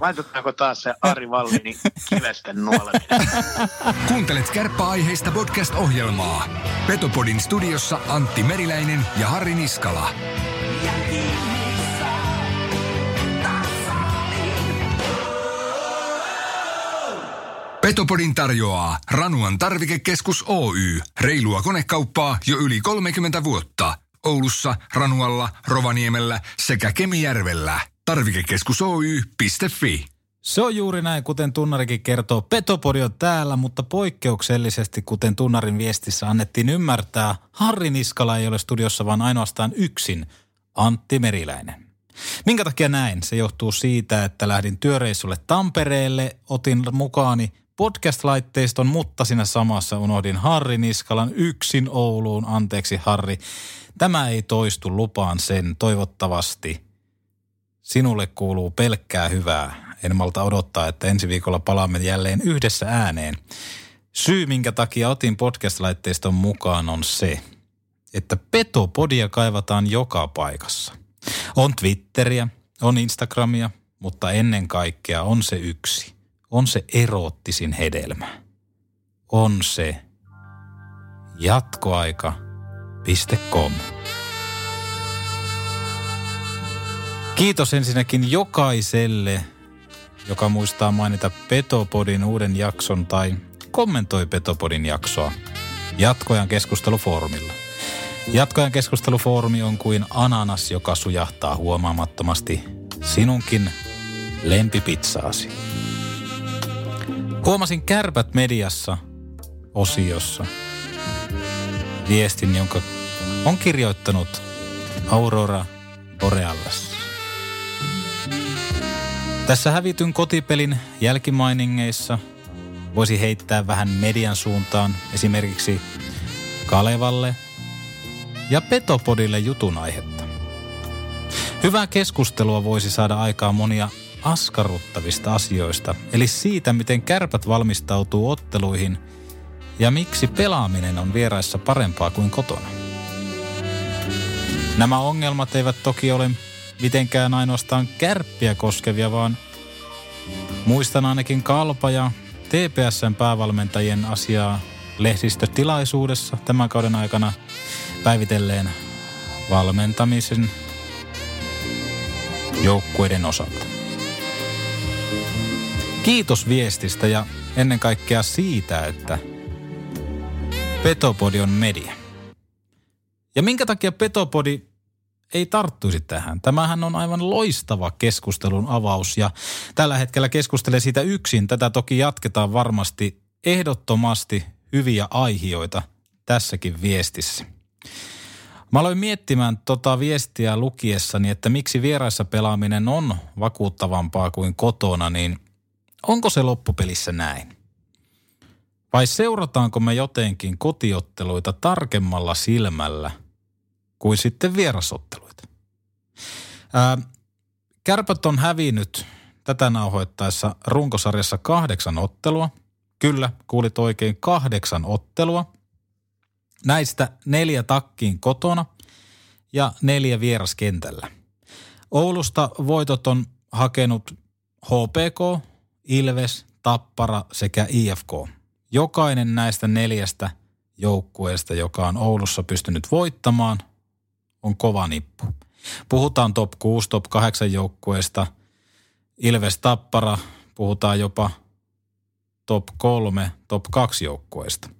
Laitetaanko taas se Ari Vallini kivesten nuoleminen? Kuuntelet kärppäaiheista podcast-ohjelmaa. Petopodin studiossa Antti Meriläinen ja Harri Niskala. Petopodin tarjoaa Ranuan tarvikekeskus Oy. Reilua konekauppaa jo yli 30 vuotta. Oulussa, Ranualla, Rovaniemellä sekä Kemijärvellä. Tarvikekeskus Oy.fi. Se on juuri näin, kuten tunnarikin kertoo. Petopodi on täällä, mutta poikkeuksellisesti, kuten tunnarin viestissä annettiin ymmärtää, Harri Niskala ei ole studiossa, vaan ainoastaan yksin, Antti Meriläinen. Minkä takia näin? Se johtuu siitä, että lähdin työreissulle Tampereelle, otin mukaani podcast-laitteiston, mutta siinä samassa unohdin Harri Niskalan yksin Ouluun. Anteeksi Harri, tämä ei toistu, lupaan sen toivottavasti. Sinulle kuuluu pelkkää hyvää. En malta odottaa, että ensi viikolla palaamme jälleen yhdessä ääneen. Syy, minkä takia otin podcast-laitteiston mukaan on se, että petopodia kaivataan joka paikassa. On Twitteriä, on Instagramia, mutta ennen kaikkea on se yksi. On se eroottisin hedelmä. On se jatkoaika.com. Kiitos ensinnäkin jokaiselle, joka muistaa mainita Petopodin uuden jakson tai kommentoi Petopodin jaksoa jatkojan keskustelufoorumilla. Jatkojan keskustelufoorumi on kuin ananas, joka sujahtaa huomaamattomasti sinunkin lempipizzaasi. Huomasin Kärpät mediassa osiossa viestin, jonka on kirjoittanut Aurora Borealas. Tässä hävityn kotipelin jälkimainingeissa voisi heittää vähän median suuntaan esimerkiksi Kalevalle ja Petopodille jutun aihetta. Hyvää keskustelua voisi saada aikaa monia askarruttavista asioista, eli siitä, miten kärpät valmistautuu otteluihin ja miksi pelaaminen on vieraissa parempaa kuin kotona. Nämä ongelmat eivät toki ole mitenkään ainoastaan kärppiä koskevia, vaan muistan ainakin Kalpa ja TPSn päävalmentajien asiaa lehdistötilaisuudessa tämän kauden aikana päivitelleen valmentamisen joukkueiden osalta. Kiitos viestistä ja ennen kaikkea siitä, että Petopodi on media. Ja minkä takia Petopodi ei tarttuisi tähän. Tämähän on aivan loistava keskustelun avaus ja tällä hetkellä keskustelee siitä yksin. Tätä toki jatketaan varmasti ehdottomasti hyviä aihioita tässäkin viestissä. Mä aloin miettimään tota viestiä lukiessani, että miksi vieraissa pelaaminen on vakuuttavampaa kuin kotona, niin onko se loppupelissä näin? Vai seurataanko me jotenkin kotiotteluita tarkemmalla silmällä – kuin sitten vierasotteluita. Ää, kärpät on hävinnyt tätä nauhoittaessa runkosarjassa kahdeksan ottelua. Kyllä, kuulit oikein kahdeksan ottelua. Näistä neljä takkiin kotona ja neljä vieraskentällä. Oulusta voitot on hakenut HPK, Ilves, Tappara sekä IFK. Jokainen näistä neljästä joukkueesta, joka on Oulussa pystynyt voittamaan, on kova nippu. Puhutaan top 6, top 8 joukkueesta. Ilves Tappara, puhutaan jopa top 3, top 2 joukkueesta.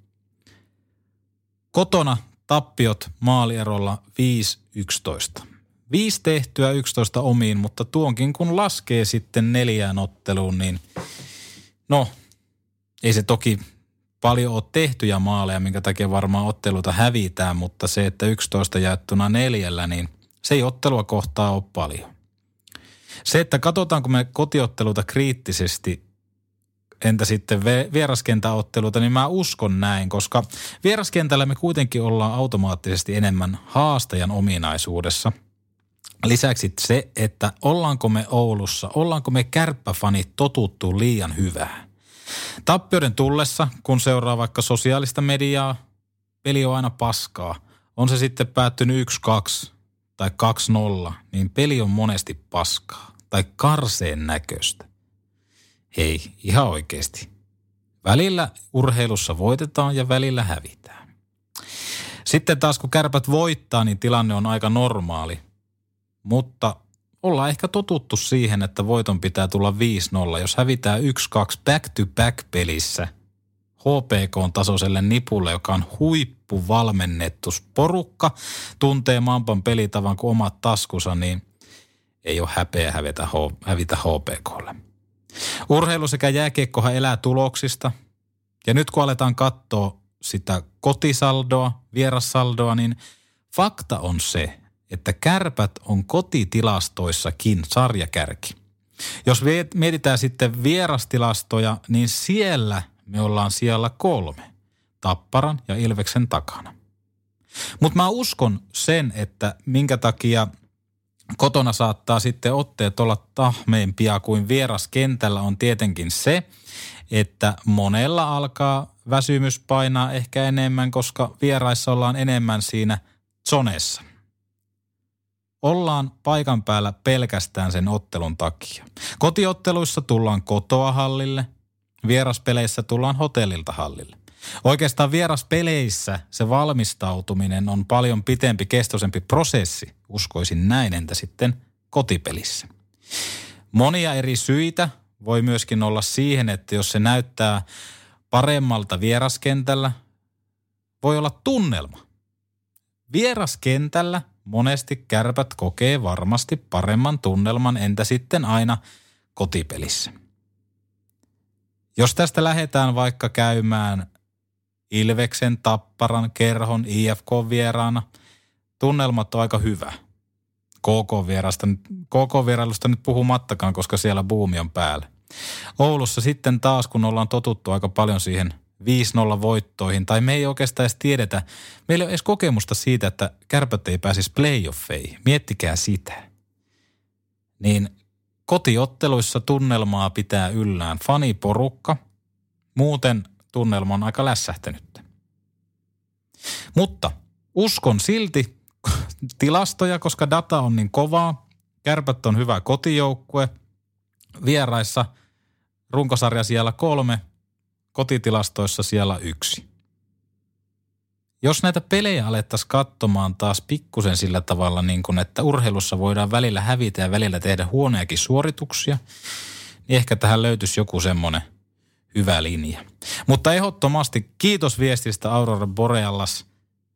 Kotona tappiot maalierolla 5-11. Viisi tehtyä, 11 omiin, mutta tuonkin kun laskee sitten neljään otteluun, niin no, ei se toki paljon ole tehtyjä maaleja, minkä takia varmaan otteluita hävitään, mutta se, että 11 jaettuna neljällä, niin se ei ottelua kohtaa ole paljon. Se, että katsotaanko me kotiotteluita kriittisesti, entä sitten vieraskentäotteluita, niin mä uskon näin, koska vieraskentällä me kuitenkin ollaan automaattisesti enemmän haastajan ominaisuudessa. Lisäksi se, että ollaanko me Oulussa, ollaanko me kärppäfanit totuttu liian hyvää. Tappioiden tullessa, kun seuraa vaikka sosiaalista mediaa, peli on aina paskaa. On se sitten päättynyt 1-2 tai 2-0, niin peli on monesti paskaa tai karseen näköistä. Hei, ihan oikeasti. Välillä urheilussa voitetaan ja välillä hävitään. Sitten taas kun kärpät voittaa, niin tilanne on aika normaali. Mutta ollaan ehkä totuttu siihen, että voiton pitää tulla 5-0. Jos hävitään 1-2 back-to-back pelissä HPK-tasoiselle nipulle, joka on huippuvalmennettu porukka, tuntee Mampan pelitavan kuin omat taskusa, niin ei ole häpeä hävitä, hävitä HPKlle. Urheilu sekä jääkiekkohan elää tuloksista. Ja nyt kun aletaan katsoa sitä kotisaldoa, vierassaldoa, niin fakta on se, että kärpät on kotitilastoissakin sarjakärki. Jos mietitään sitten vierastilastoja, niin siellä me ollaan siellä kolme. Tapparan ja Ilveksen takana. Mutta mä uskon sen, että minkä takia kotona saattaa sitten otteet olla tahmeimpia kuin vieraskentällä on tietenkin se, että monella alkaa väsymys painaa ehkä enemmän, koska vieraissa ollaan enemmän siinä zonessa ollaan paikan päällä pelkästään sen ottelun takia. Kotiotteluissa tullaan kotoa hallille, vieraspeleissä tullaan hotellilta hallille. Oikeastaan vieraspeleissä se valmistautuminen on paljon pitempi, kestoisempi prosessi, uskoisin näin, entä sitten kotipelissä. Monia eri syitä voi myöskin olla siihen, että jos se näyttää paremmalta vieraskentällä, voi olla tunnelma. Vieraskentällä monesti kärpät kokee varmasti paremman tunnelman entä sitten aina kotipelissä. Jos tästä lähdetään vaikka käymään Ilveksen, Tapparan, Kerhon, IFK-vieraana, tunnelmat on aika hyvä. KK-vierasta, KK-vierailusta nyt puhumattakaan, koska siellä buumi on päällä. Oulussa sitten taas, kun ollaan totuttu aika paljon siihen – 5-0 voittoihin, tai me ei oikeastaan edes tiedetä, meillä ei ole edes kokemusta siitä, että kärpät ei pääsisi playoffeihin. Miettikää sitä. Niin kotiotteluissa tunnelmaa pitää yllään faniporukka, muuten tunnelma on aika lässähtänyt. Mutta uskon silti tilastoja, koska data on niin kovaa. Kärpät on hyvä kotijoukkue. Vieraissa runkosarja siellä kolme, kotitilastoissa siellä yksi. Jos näitä pelejä alettaisiin katsomaan taas pikkusen sillä tavalla, niin kuin, että urheilussa voidaan välillä hävitä ja välillä tehdä huoneakin suorituksia, niin ehkä tähän löytyisi joku semmoinen hyvä linja. Mutta ehdottomasti kiitos viestistä Aurora Borealas.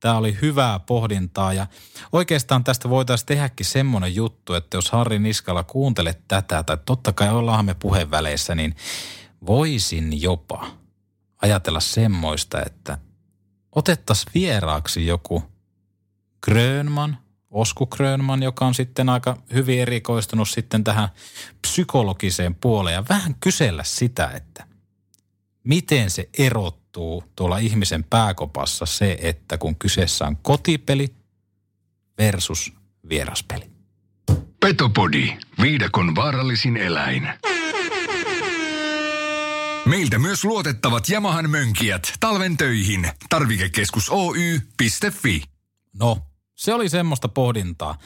Tämä oli hyvää pohdintaa ja oikeastaan tästä voitaisiin tehdäkin semmoinen juttu, että jos Harri Niskala kuuntelet tätä, tai totta kai ollaan me puheenväleissä, niin voisin jopa – ajatella semmoista, että otettaisiin vieraaksi joku Grönman, Osku Grönman, joka on sitten aika hyvin erikoistunut sitten tähän psykologiseen puoleen ja vähän kysellä sitä, että miten se erottuu tuolla ihmisen pääkopassa se, että kun kyseessä on kotipeli versus vieraspeli. Petopodi, viidakon vaarallisin eläin. Meiltä myös luotettavat Yamahan mönkijät talven töihin. Tarvikekeskus Oy.fi. No, se oli semmoista pohdintaa.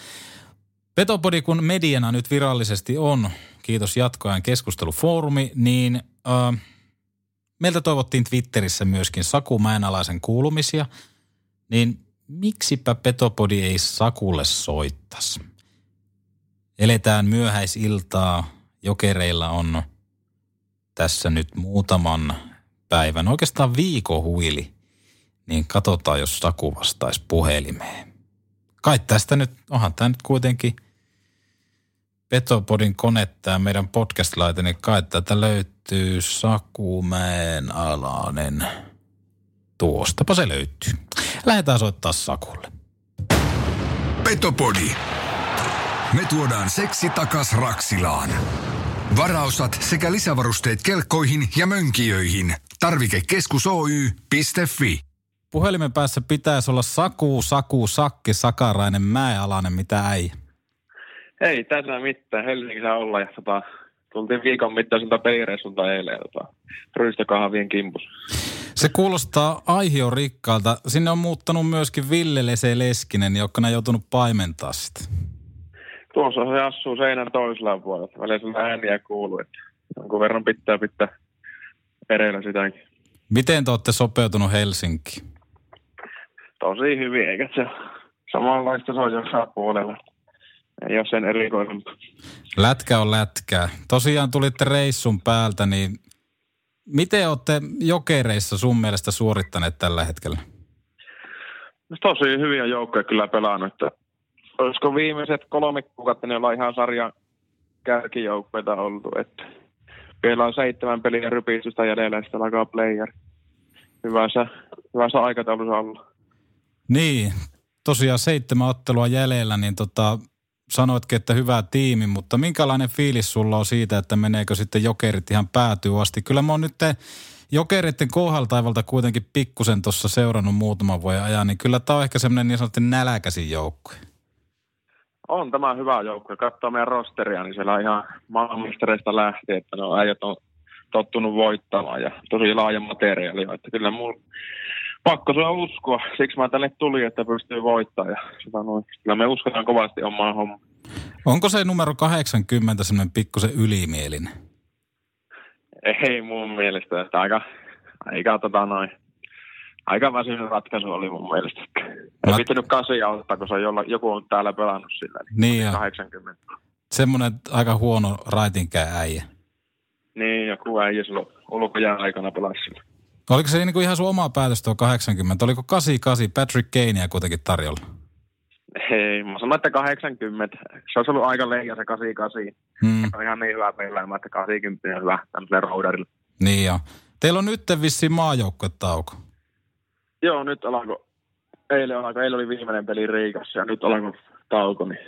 Petopodi, kun mediana nyt virallisesti on, kiitos jatkoajan keskustelufoorumi, niin äh, meiltä toivottiin Twitterissä myöskin Saku Mäenalaisen kuulumisia, niin miksipä Petopodi ei Sakulle soittaisi? Eletään myöhäisiltaa, jokereilla on – tässä nyt muutaman päivän, oikeastaan viikon huili, niin katsotaan, jos Saku vastaisi puhelimeen. Kai tästä nyt, onhan tämä nyt kuitenkin Petopodin kone, tämä meidän podcast-laite, niin kai tätä löytyy Sakumäen alainen. Tuostapa se löytyy. Lähdetään soittaa Sakulle. Petopodi. Me tuodaan seksi takas Raksilaan. Varaosat sekä lisävarusteet kelkkoihin ja mönkijöihin. Tarvikekeskus Oy.fi. Puhelimen päässä pitäisi olla Saku, Saku, Sakki, Sakarainen, Mäealainen, mitä ei. Ei tässä mitään. Helsingissä olla ja tota, tultiin viikon mittaiselta pelireissulta eilen tota, ryystökahvien kimpus. Se kuulostaa aihio rikkaalta. Sinne on muuttanut myöskin Ville Lese Leskinen, joka on joutunut paimentaa sitä. Tuossa se asuu seinän toisella puolella. Välillä sillä ääniä kuuluu, että jonkun verran pitää pitää pereillä sitäkin. Miten te olette sopeutunut Helsinkiin? Tosi hyvin, eikä se samanlaista se on jossain puolella. Ei ole sen erikoisempaa. Lätkä on lätkää. Tosiaan tulitte reissun päältä, niin miten olette jokereissa sun mielestä suorittaneet tällä hetkellä? Tosi hyviä joukkoja kyllä pelannut. Että olisiko viimeiset kolme kuukautta, niin ollaan ihan sarjan kärkijoukkoita oltu. Että vielä on seitsemän peliä rypistystä jäljellä ja sitten alkaa player. Hyvässä, hyvässä aikataulussa olla. Niin, tosiaan seitsemän ottelua jäljellä, niin tota, sanoitkin, että hyvä tiimi, mutta minkälainen fiilis sulla on siitä, että meneekö sitten jokerit ihan päätyy asti? Kyllä mä oon nyt jokeritten kohdaltaivalta kuitenkin pikkusen tuossa seurannut muutaman vuoden ajan, niin kyllä tämä on ehkä semmoinen niin sanottu näläkäsin joukkue. On tämä hyvä joukkue. Katsoo meidän rosteria, niin siellä ihan maailmanmestareista lähtien, että no äijät on tottunut voittamaan ja tosi laaja materiaali. Että kyllä mulla pakko se on uskoa. Siksi mä tänne tulin, että pystyy voittamaan. Ja sitä noin. Kyllä me uskotaan kovasti omaan hommaan. Onko se numero 80 semmoinen pikkusen ylimielinen? Ei mun mielestä. Että aika, aika tota noin. Aika väsynyt ratkaisu oli mun mielestä. Ei Mä- pitänyt kasia ottaa, kun se on jolla, joku on täällä pelannut sillä. Niin ja 80. semmoinen aika huono raitinkään äijä. Niin, joku äijä silloin ulkojään aikana pelasi sillä. Oliko se niinku ihan sun oma päätös tuo 80? Oliko 88 Patrick Kanea kuitenkin tarjolla? Ei, mä sanoin, että 80. Se olisi ollut aika leija se 88. Hmm, Se on ihan niin hyvä pelaamaan, että 80 on hyvä tämmöiselle roudarille. niin joo. Teillä on nyt vissiin maajoukkuetauko. Joo, nyt alkoi, eilen, alkoi, eilen oli viimeinen peli Riikassa ja nyt alkoi tauko, niin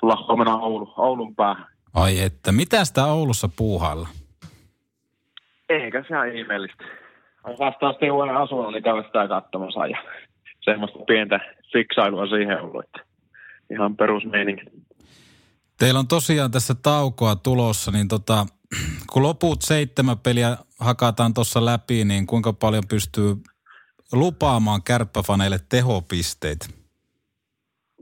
tullaan huomenna Oulu, Oulun päähän. Ai että, mitä sitä Oulussa puuhailla? Eikä se ihan ihmeellistä. On vastaavasti uuden asunnon, niin käydä sitä katsomassa ja semmoista pientä fiksailua siihen ollut, että ihan perusmeininki. Teillä on tosiaan tässä taukoa tulossa, niin tota, kun loput seitsemän peliä hakataan tuossa läpi, niin kuinka paljon pystyy lupaamaan kärppäfaneille tehopisteitä?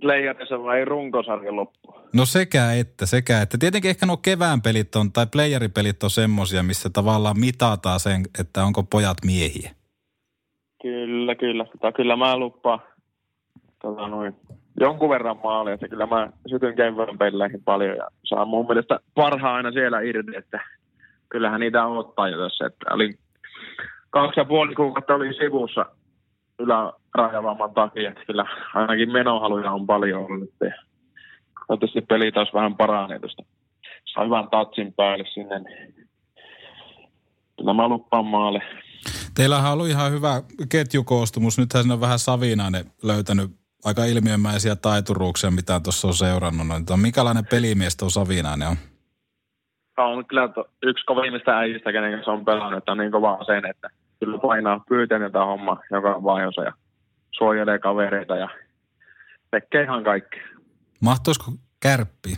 Leijarissa vai runkosarjan loppu? No sekä että, sekä että. Tietenkin ehkä nuo kevään pelit on, tai playeripelit on semmosia, missä tavallaan mitataan sen, että onko pojat miehiä. Kyllä, kyllä. Tota, kyllä mä lupaan tota, noin, jonkun verran maalia, että kyllä mä sytyn kevään peleihin paljon ja saan mun mielestä parhaan aina siellä irti, että kyllähän niitä ottaa jo tässä, että oli kaksi ja puoli kuukautta oli sivussa ylärajavamman takia, että kyllä ainakin menohaluja on paljon ollut nyt toivottavasti peli taas vähän paranee tuosta. Saa hyvän tatsin päälle sinne, niin kyllä mä luppaan maalle. Teillähän on ollut ihan hyvä ketjukoostumus. Nythän siinä on vähän Savinainen löytänyt aika ilmiömäisiä taituruuksia, mitä tuossa on seurannut. No, että minkälainen pelimies tuo Savinainen on? on kyllä to, yksi kovimmista äijistä, kenen kanssa on pelannut, että on niin kova aseen, että kyllä painaa pyytää tätä hommaa joka vaiheessa ja suojelee kavereita ja tekee ihan kaikki Mahtuisiko kärppi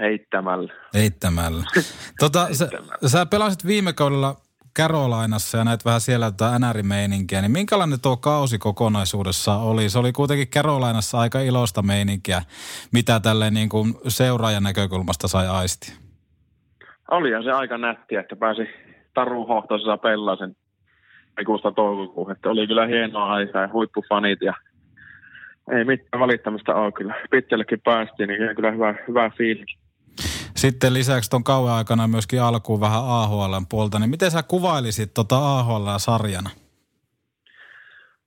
heittämällä. heittämällä? tota, sä, Heittämällä. sä pelasit viime kaudella Carolinaissa ja näet vähän siellä tätä NR-meininkiä, niin minkälainen tuo kausi kokonaisuudessa oli? Se oli kuitenkin Carolinassa aika iloista meininkiä, mitä tälle niin kuin seuraajan näkökulmasta sai aistia. Olihan se aika nättiä, että pääsi Taru Hohtosessa pelaa sen ikusta toukokuun. Että oli kyllä hienoa aikaa ja huippufanit ja ei mitään valittamista ole kyllä. Pitkällekin päästiin, niin kyllä hyvä, hyvä fiilis. Sitten lisäksi tuon kauan aikana myöskin alkuun vähän AHLn puolta, niin miten sä kuvailisit tota AHL sarjana?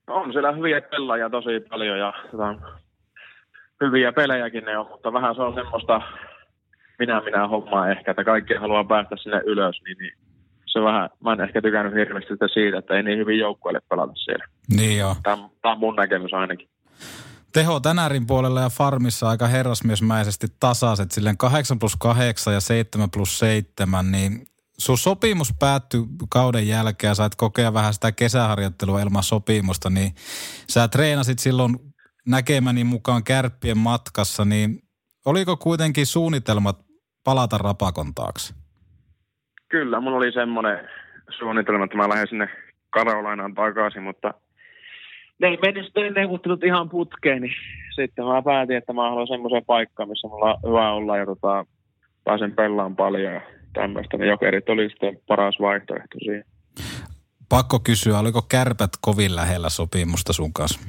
On siellä hyviä pelaajia tosi paljon ja tota, hyviä pelejäkin ne on, mutta vähän se on semmoista minä minä hommaa ehkä, että kaikki haluaa päästä sinne ylös, niin, niin se vähän, mä en ehkä tykännyt hirveästi sitä siitä, että ei niin hyvin joukkueelle pelata siellä. Niin joo. Tämä, tämä on mun näkemys ainakin. Teho tänärin puolella ja farmissa aika herrasmiesmäisesti tasaiset, silleen 8 plus 8 ja 7 plus 7, niin sun sopimus päättyi kauden jälkeen ja sait kokea vähän sitä kesäharjoittelua ilman sopimusta, niin sä treenasit silloin näkemäni mukaan kärppien matkassa, niin oliko kuitenkin suunnitelmat palata rapakon taakse? Kyllä, mulla oli semmoinen suunnitelma, että mä lähden sinne Karolainaan takaisin, mutta ne ei mennyt sitten neuvottelut ihan putkeen, niin sitten mä päätin, että mä haluan semmoisen paikkaan, missä mulla on hyvä olla ja tota, pääsen pellaan paljon ja tämmöistä. Ne jokerit oli sitten paras vaihtoehto siihen. Pakko kysyä, oliko kärpät kovin lähellä sopimusta sun kanssa?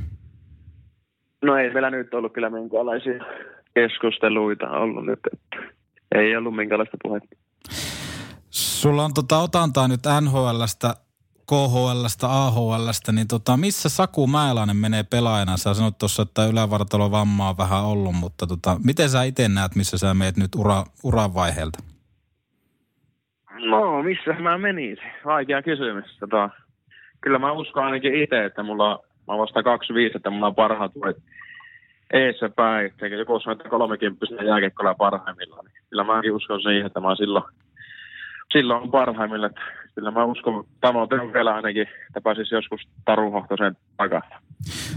No ei meillä nyt ollut kyllä minkäänlaisia keskusteluita ollut nyt, että ei ollut minkäänlaista puhetta. Sulla on tota otantaa nyt NHLstä, KHLstä, AHLstä, niin tota, missä Saku Mäeläinen menee pelaajana? Sä sanoit tuossa, että vammaa on vähän ollut, mutta tota, miten sä itse näet, missä sä meet nyt ura, uran vaiheelta? No, missä mä menisin? Vaikea kysymys. Tota, kyllä mä uskon ainakin itse, että mulla mä vasta 25, että mulla on parhaat vuodet eessä päin. Eikä joku sanoo, että 30 jääkiekkoilla parhaimmillaan. Niin kyllä mäkin uskon siihen, että mä silloin, silloin on parhaimmilla. Kyllä mä uskon, tavoite on vielä ainakin, että pääsisi joskus taruhohtoiseen takaisin.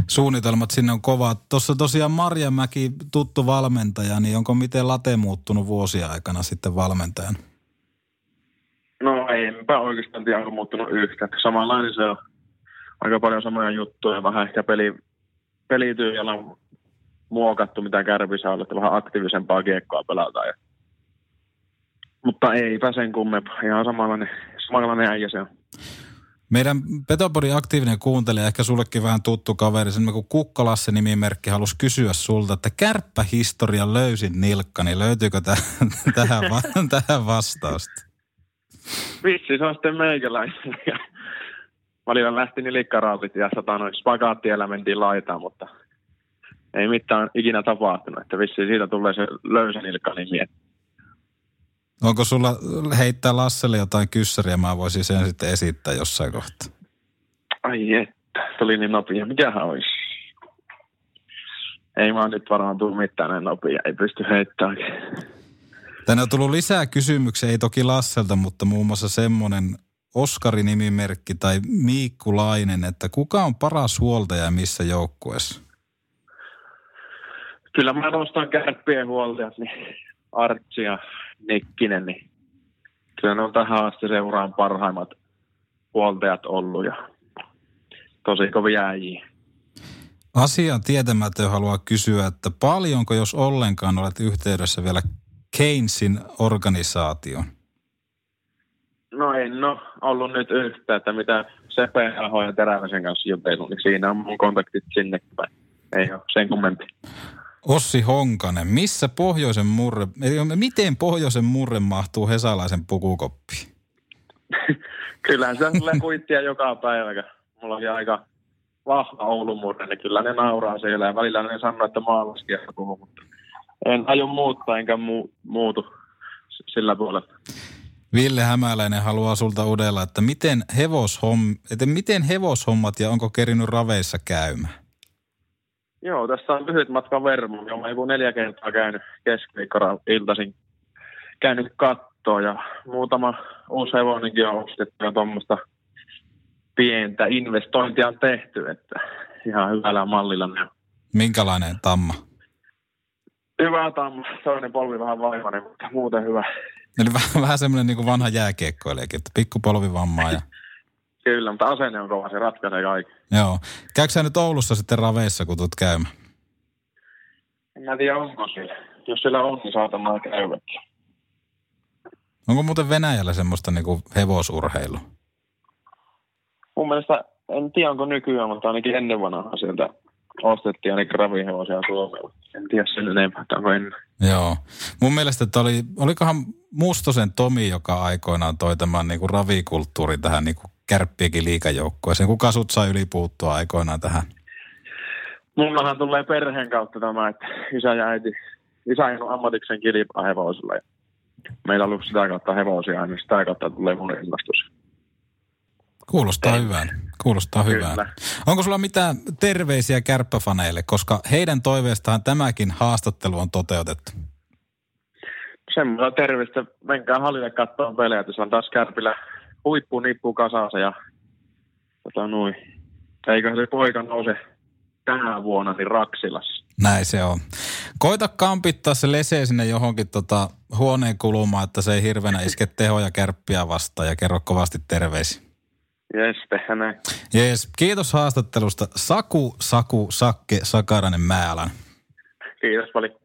Suunnitelmat sinne on kovat. Tuossa tosiaan Marjamäki, tuttu valmentaja, niin onko miten late muuttunut vuosia aikana sitten valmentajan? No enpä oikeastaan tiedä, onko muuttunut yhtään. Samanlainen se on aika paljon samoja juttuja, vähän ehkä peli, pelityöjällä on muokattu, mitä kärpissä on, että vähän aktiivisempaa kiekkoa pelataan. Ja... Mutta eipä sen kummempaa, ihan samanlainen, samanlainen äijä se on. Meidän Petopodin aktiivinen kuuntelija, ehkä sullekin vähän tuttu kaveri, sen kuin Kukkalasse nimimerkki, halusi kysyä sulta, että kärppähistoria löysin nilkka, niin löytyykö täh- tähän, va- tähän vastausta? Vitsi, se on sitten meikäläinen. Välillä lähti nilikkaraapit ja sata noin spagaattiellä mentiin laitaan, mutta ei mitään ikinä tapahtunut. Että vissi siitä tulee se löysä nilkka nimi. Onko sulla heittää Lasselle jotain kyssäriä, mä voisin sen sitten esittää jossain kohtaa. Ai että, tuli niin nopea. Mikähän olisi? Ei mä nyt varmaan tullut mitään näin nopea, ei pysty heittämään. Tänne on tullut lisää kysymyksiä, ei toki Lasselta, mutta muun muassa semmoinen Oskari-nimimerkki tai Miikku Lainen, että kuka on paras huoltaja missä joukkueessa? Kyllä mä nostan kärppien huoltajat, niin Artsi ja Nikkinen, niin kyllä ne on tähän asti seuraan parhaimmat huoltajat ollut ja tosi kovia äijiä. Asian tietämätön haluaa kysyä, että paljonko jos ollenkaan olet yhteydessä vielä Keynesin organisaation? No en ole ollut nyt yhtä, että mitä Aho ja Teräväsen kanssa jutellut, niin siinä on mun kontaktit sinne päin. Ei ole sen kummempi. Ossi Honkanen, missä pohjoisen murre, miten pohjoisen murre mahtuu hesalaisen pukukoppiin? Kyllähän se tulee kuittia joka päivä. Mulla on aika vahva Oulun murre, niin kyllä ne nauraa siellä. Ja välillä ne sanoo, että maalaskia mutta en aio muuttaa enkä mu- muutu sillä puolella. Ville Hämäläinen haluaa sulta udella, että miten, hevoshom, että miten hevoshommat ja onko kerinyt raveissa käymään? Joo, tässä on lyhyt matka Vermoon. Olen joku neljä kertaa käynyt keskiviikkona iltaisin käynyt kattoon ja muutama uusi hevonenkin on ostettu ja tuommoista pientä investointia on tehty, että ihan hyvällä mallilla ne on. Minkälainen tamma? Hyvä tamma, toinen polvi vähän vaivainen, mutta muuten hyvä. Eli vähän, vähän semmoinen niin kuin vanha jääkiekkoilijakin, että pikkupolvivammaa ja... Kyllä, mutta asenne on kova, se ratkaisee kaikki. Joo. Käykö nyt Oulussa sitten raveissa, kun tulet käymään? En mä tiedä, onko siellä. Jos siellä on, niin saatan käydäkin. Onko muuten Venäjällä semmoista niin kuin hevosurheilua? Mun mielestä, en tiedä onko nykyään, mutta ainakin ennen vanhaa sieltä ostettiin ainakin ravihevosia Suomella. En tiedä sen enempää, onko ennen. Joo. Mun mielestä että oli, olikohan Mustosen Tomi, joka aikoinaan toi tämän niin kuin ravikulttuurin tähän niin kuin kärppiäkin liikajoukkueeseen. Kuka sut sai ylipuuttua aikoinaan tähän? Mullahan tulee perheen kautta tämä, että isä ja äiti, isä on ammatiksen kilpahevosilla. Meillä on ollut sitä kautta hevosia, niin sitä kautta tulee mun innostus. Kuulostaa hyvän. Kuulostaa hyvää. Onko sulla mitään terveisiä kärppäfaneille, koska heidän toiveestaan tämäkin haastattelu on toteutettu? Semmoista terveistä, menkää hallille katsomaan pelejä, että se on taas Kärpillä huippu nippu kasansa ja tota noin. Eiköhän se poika nouse tänä vuonna niin Raksilassa. Näin se on. Koita kampittaa se lesee sinne johonkin tota huoneen kulumaan, että se ei hirveänä iske tehoja kärppiä vastaan ja kerro kovasti terveisiä. Jes, tehdään näin. Jees, kiitos haastattelusta. Saku, Saku, Sakke, Sakarainen, Määlän. Kiitos paljon.